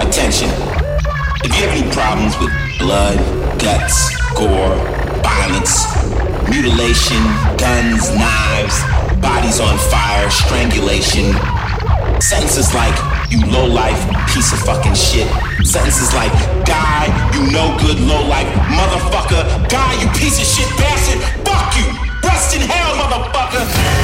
Attention. If you have any problems with blood, guts, gore, violence, mutilation, guns, knives, bodies on fire, strangulation, sentences like, you low life piece of fucking shit. Sentences like, die, you no good low life motherfucker. die, you piece of shit bastard. Fuck you. Rest in hell, motherfucker.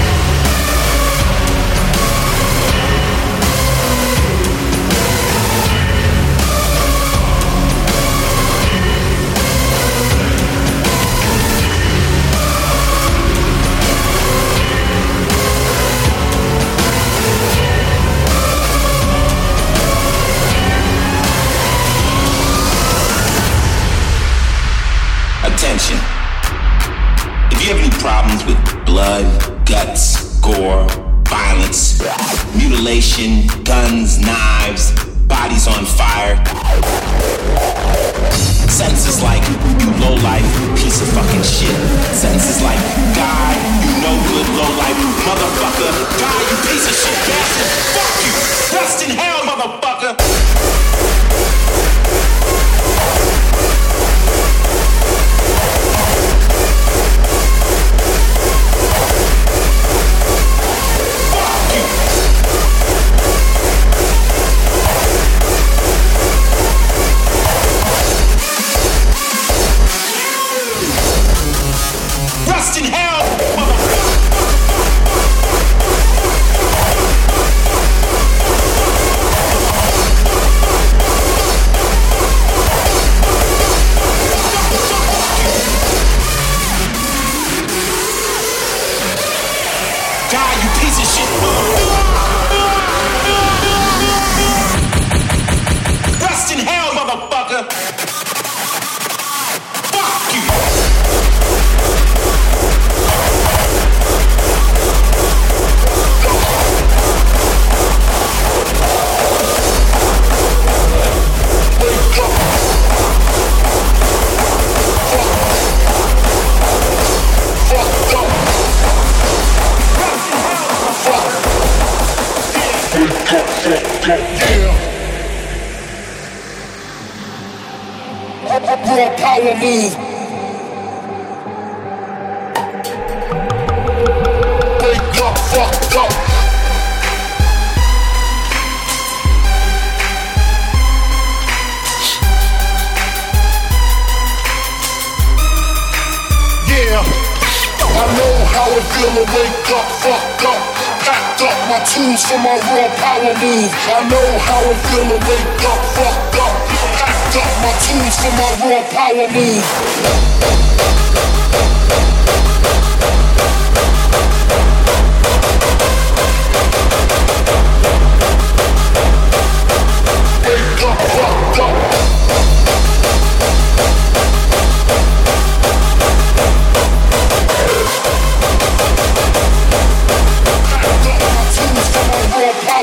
Any problems with blood, guts, gore, violence, mutilation, guns, knives, bodies on fire, sentences like, you low life piece of fucking shit. Sentences like, guy, you no good low life motherfucker. Guy, you piece of shit bastard. Fuck you. Rest in hell, motherfucker.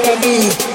Raw power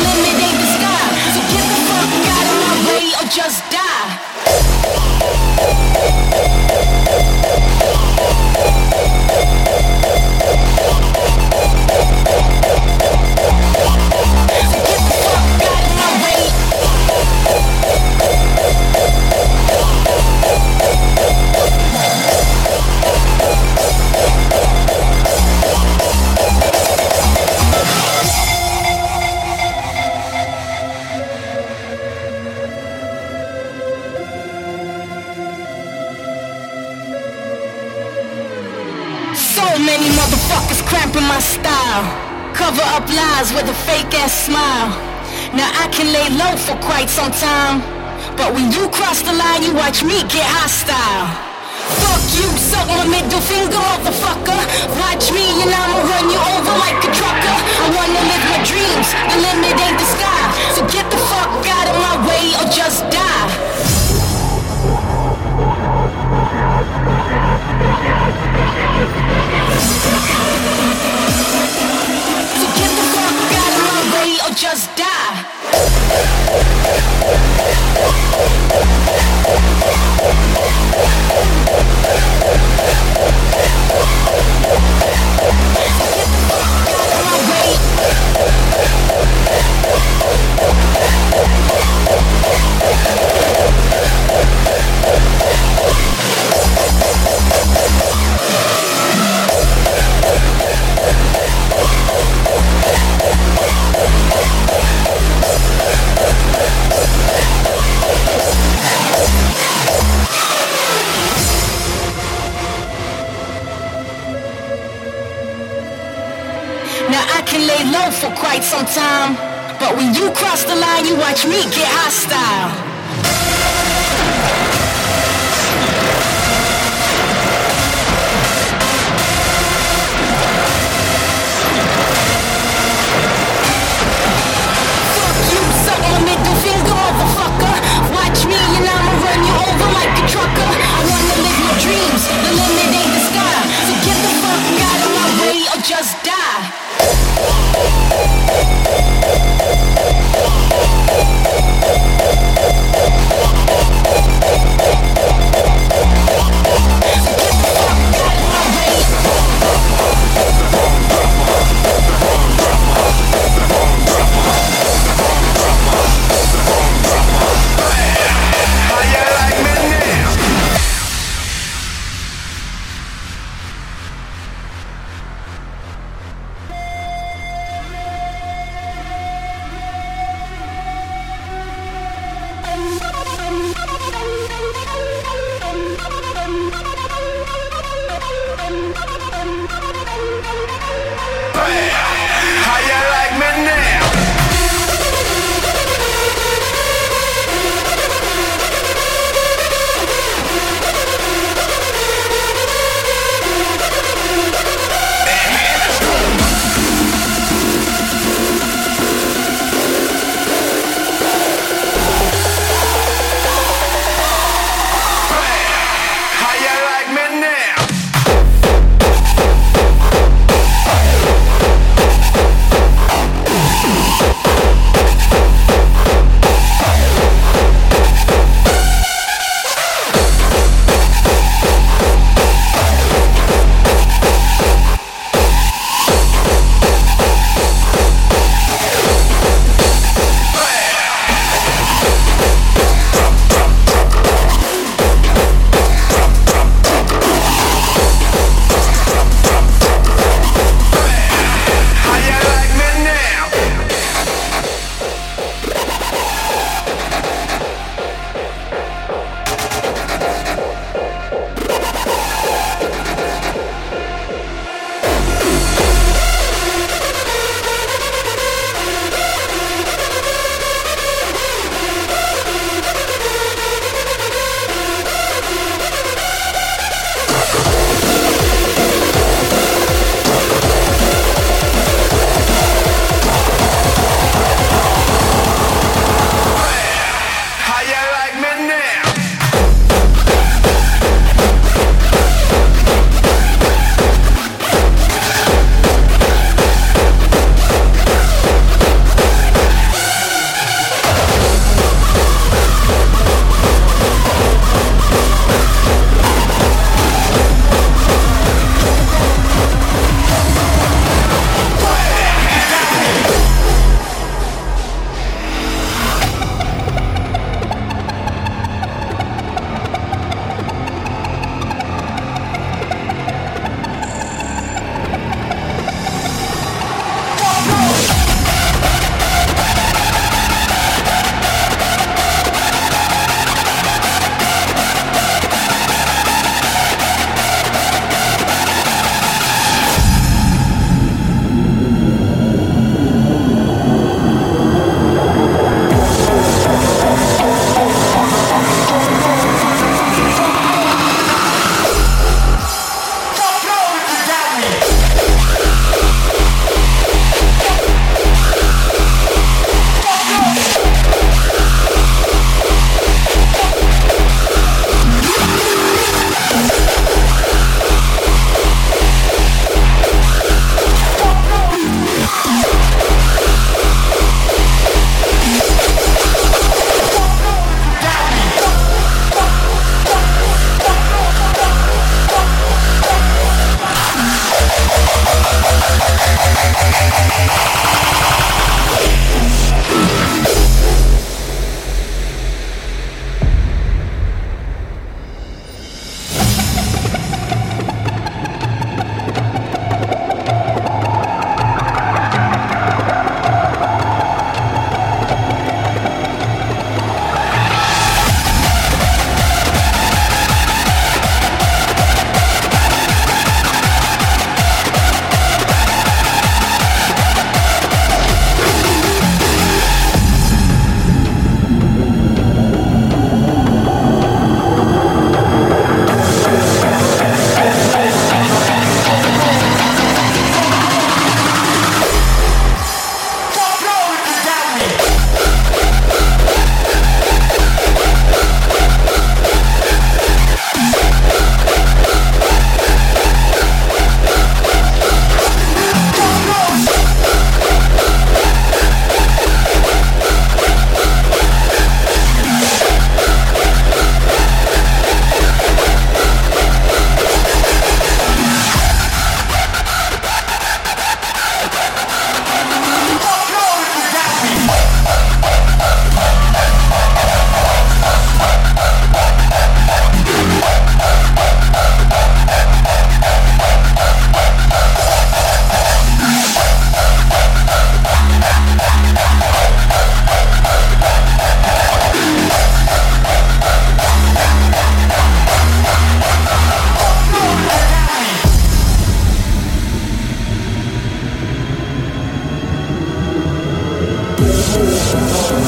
can lay low for quite some time. But when you cross the line, you watch me get hostile. Fuck you, suck my middle finger, motherfucker. Watch me and I'ma run you over like a trucker. I wanna live my dreams, the limit ain't the sky. So get the fuck out of my way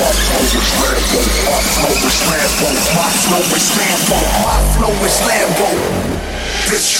My flow is Rambo. My flow is Rambo. My flow is Rambo. My flow is Rambo. Bitch.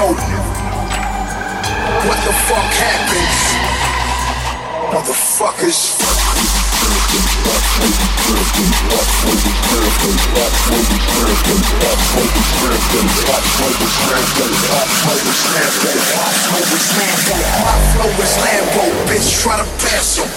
know what the fuck happens. Motherfuckers. My flow is Lambo, bitch, try to pass him.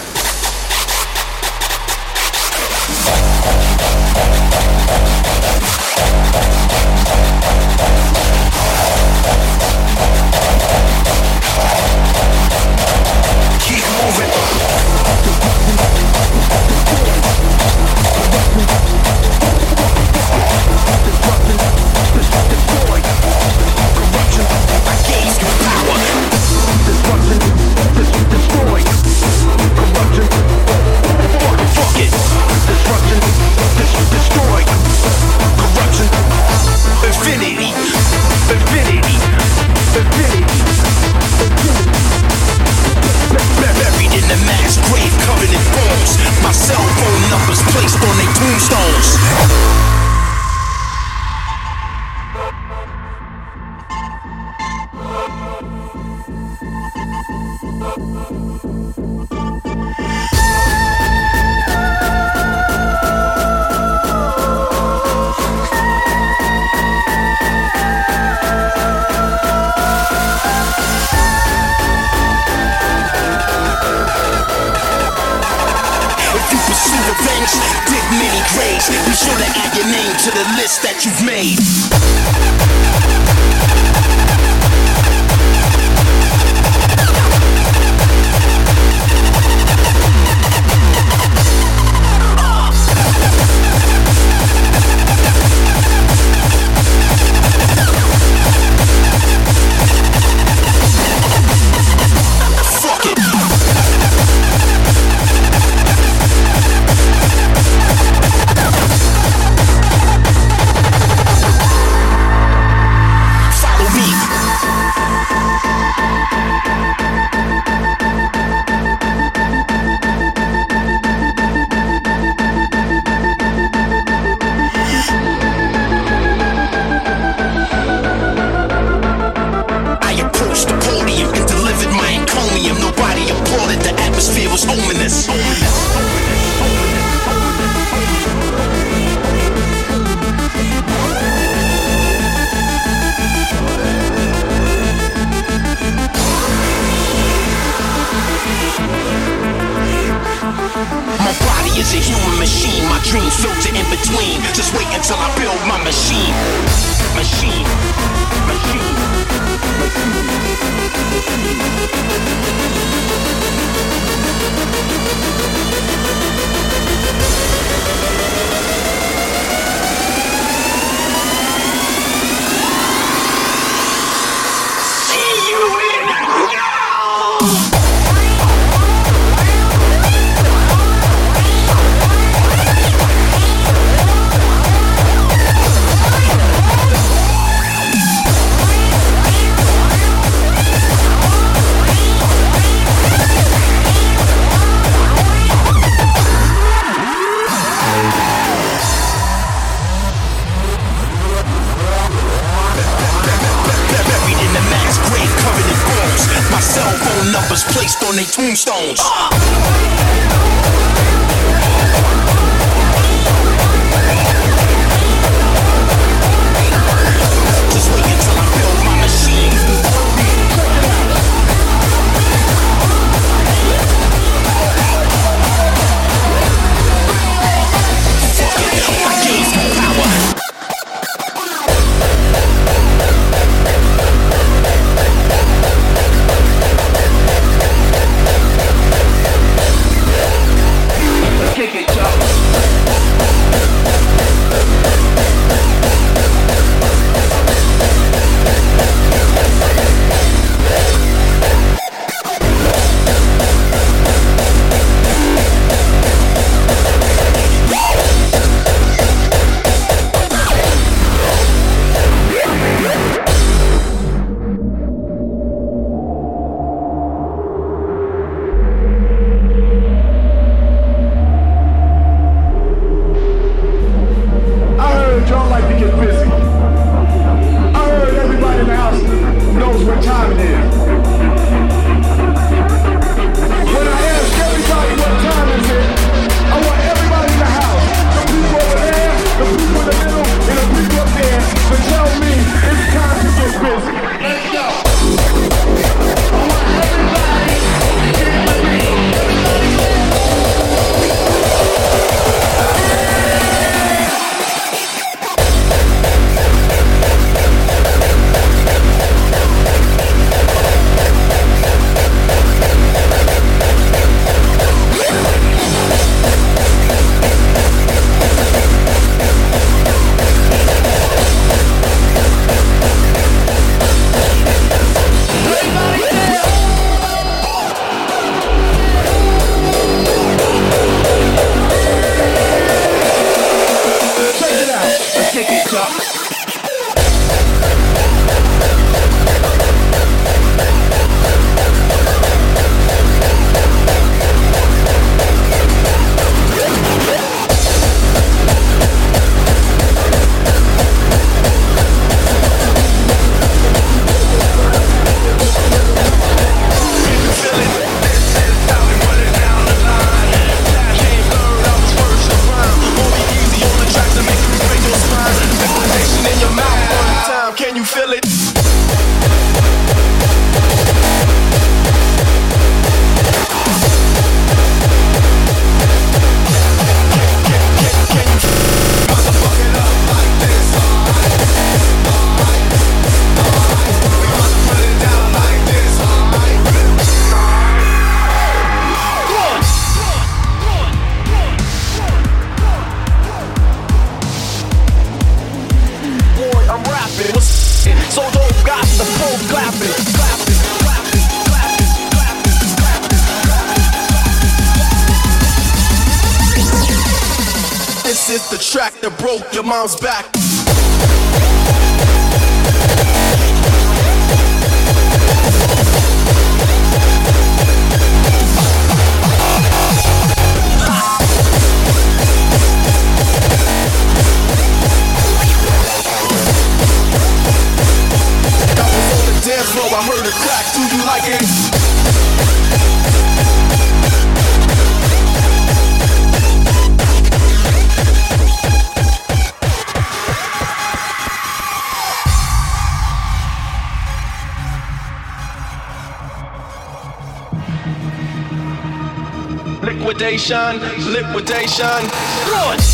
liquidation, liquidation. Throw it.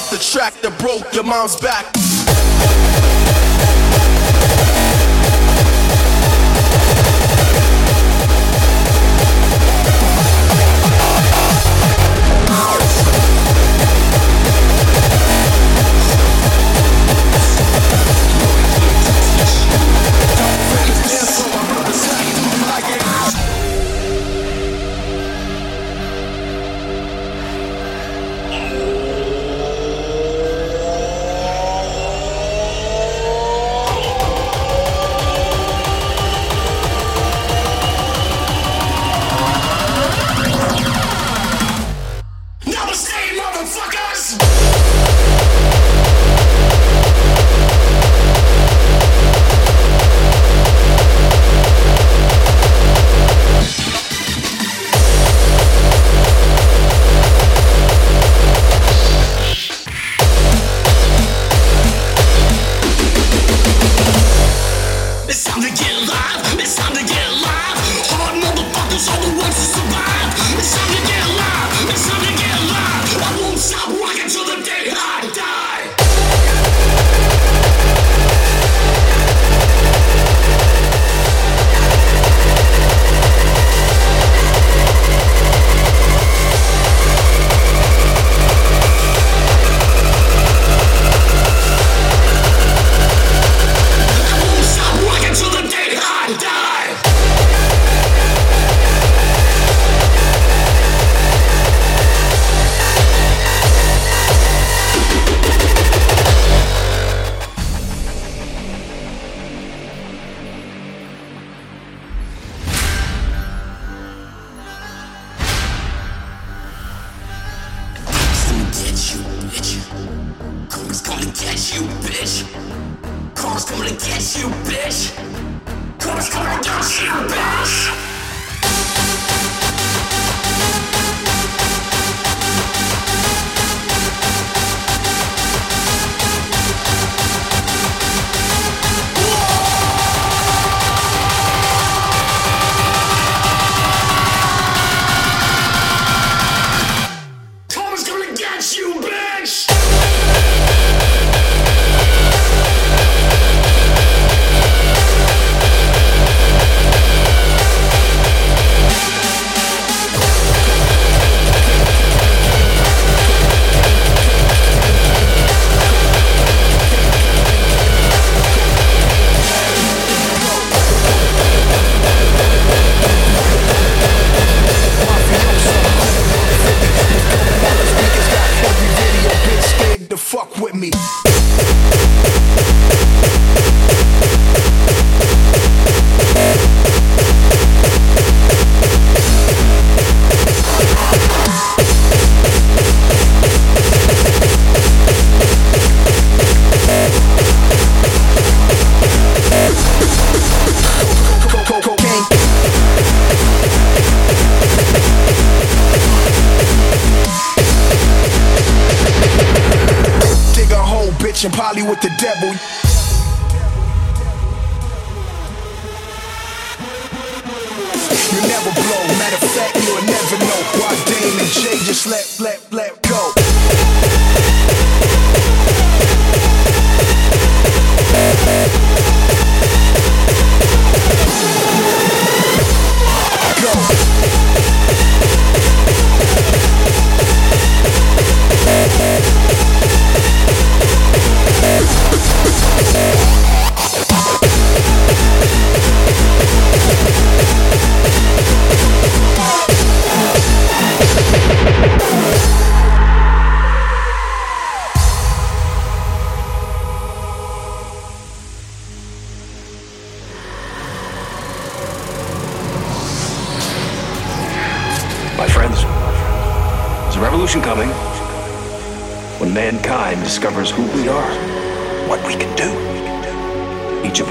It's the track that broke your mom's back.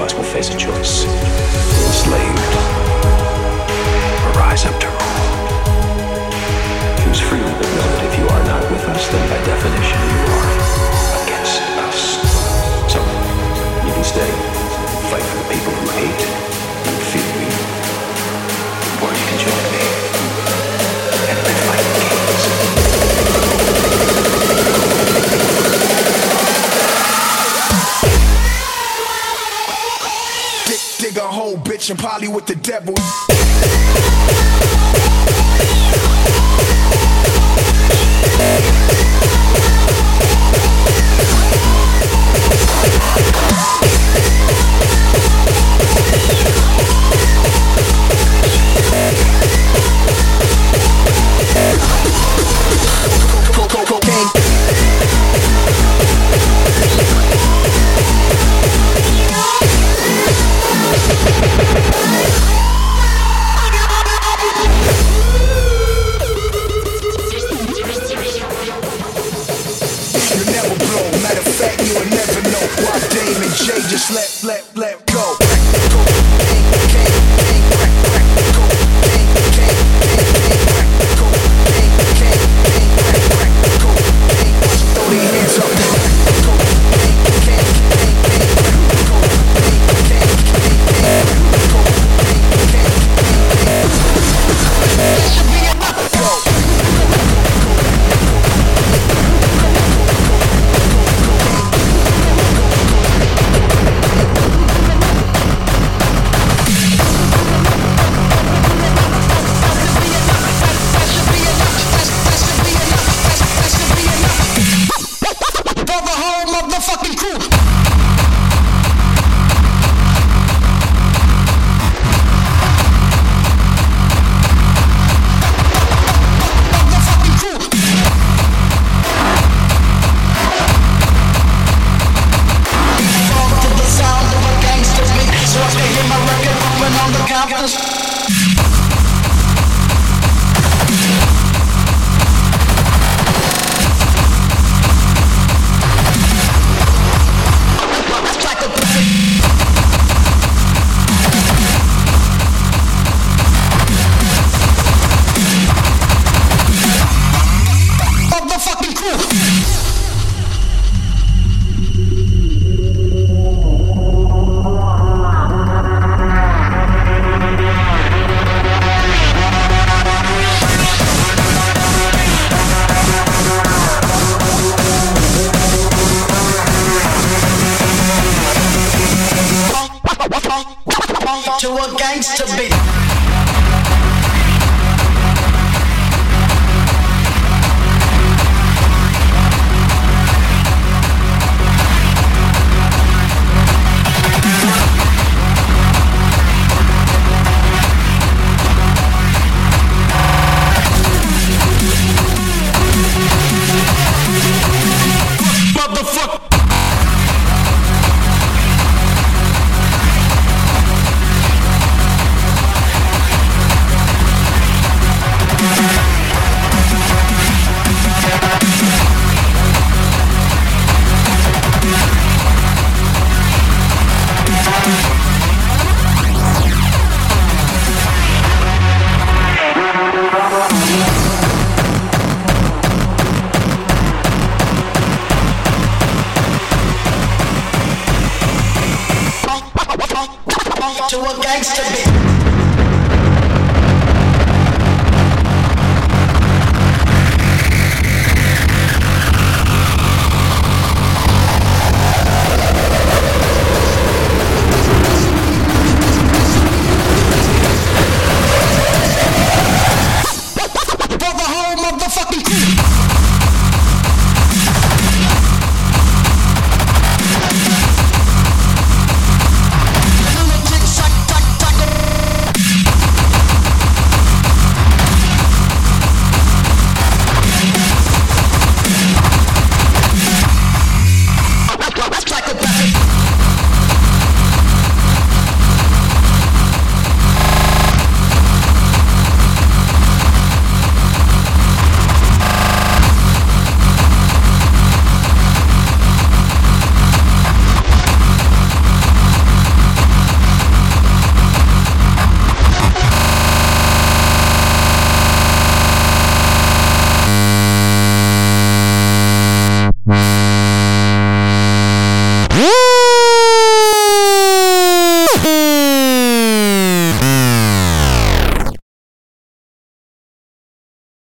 Us will face a choice enslaved or rise up to rule. Choose freely, but know that if you are not with us, then by definition you are against us. So, you can stay, fight for the people who hate and fear me, or you can join me bitch, and poly with the devil.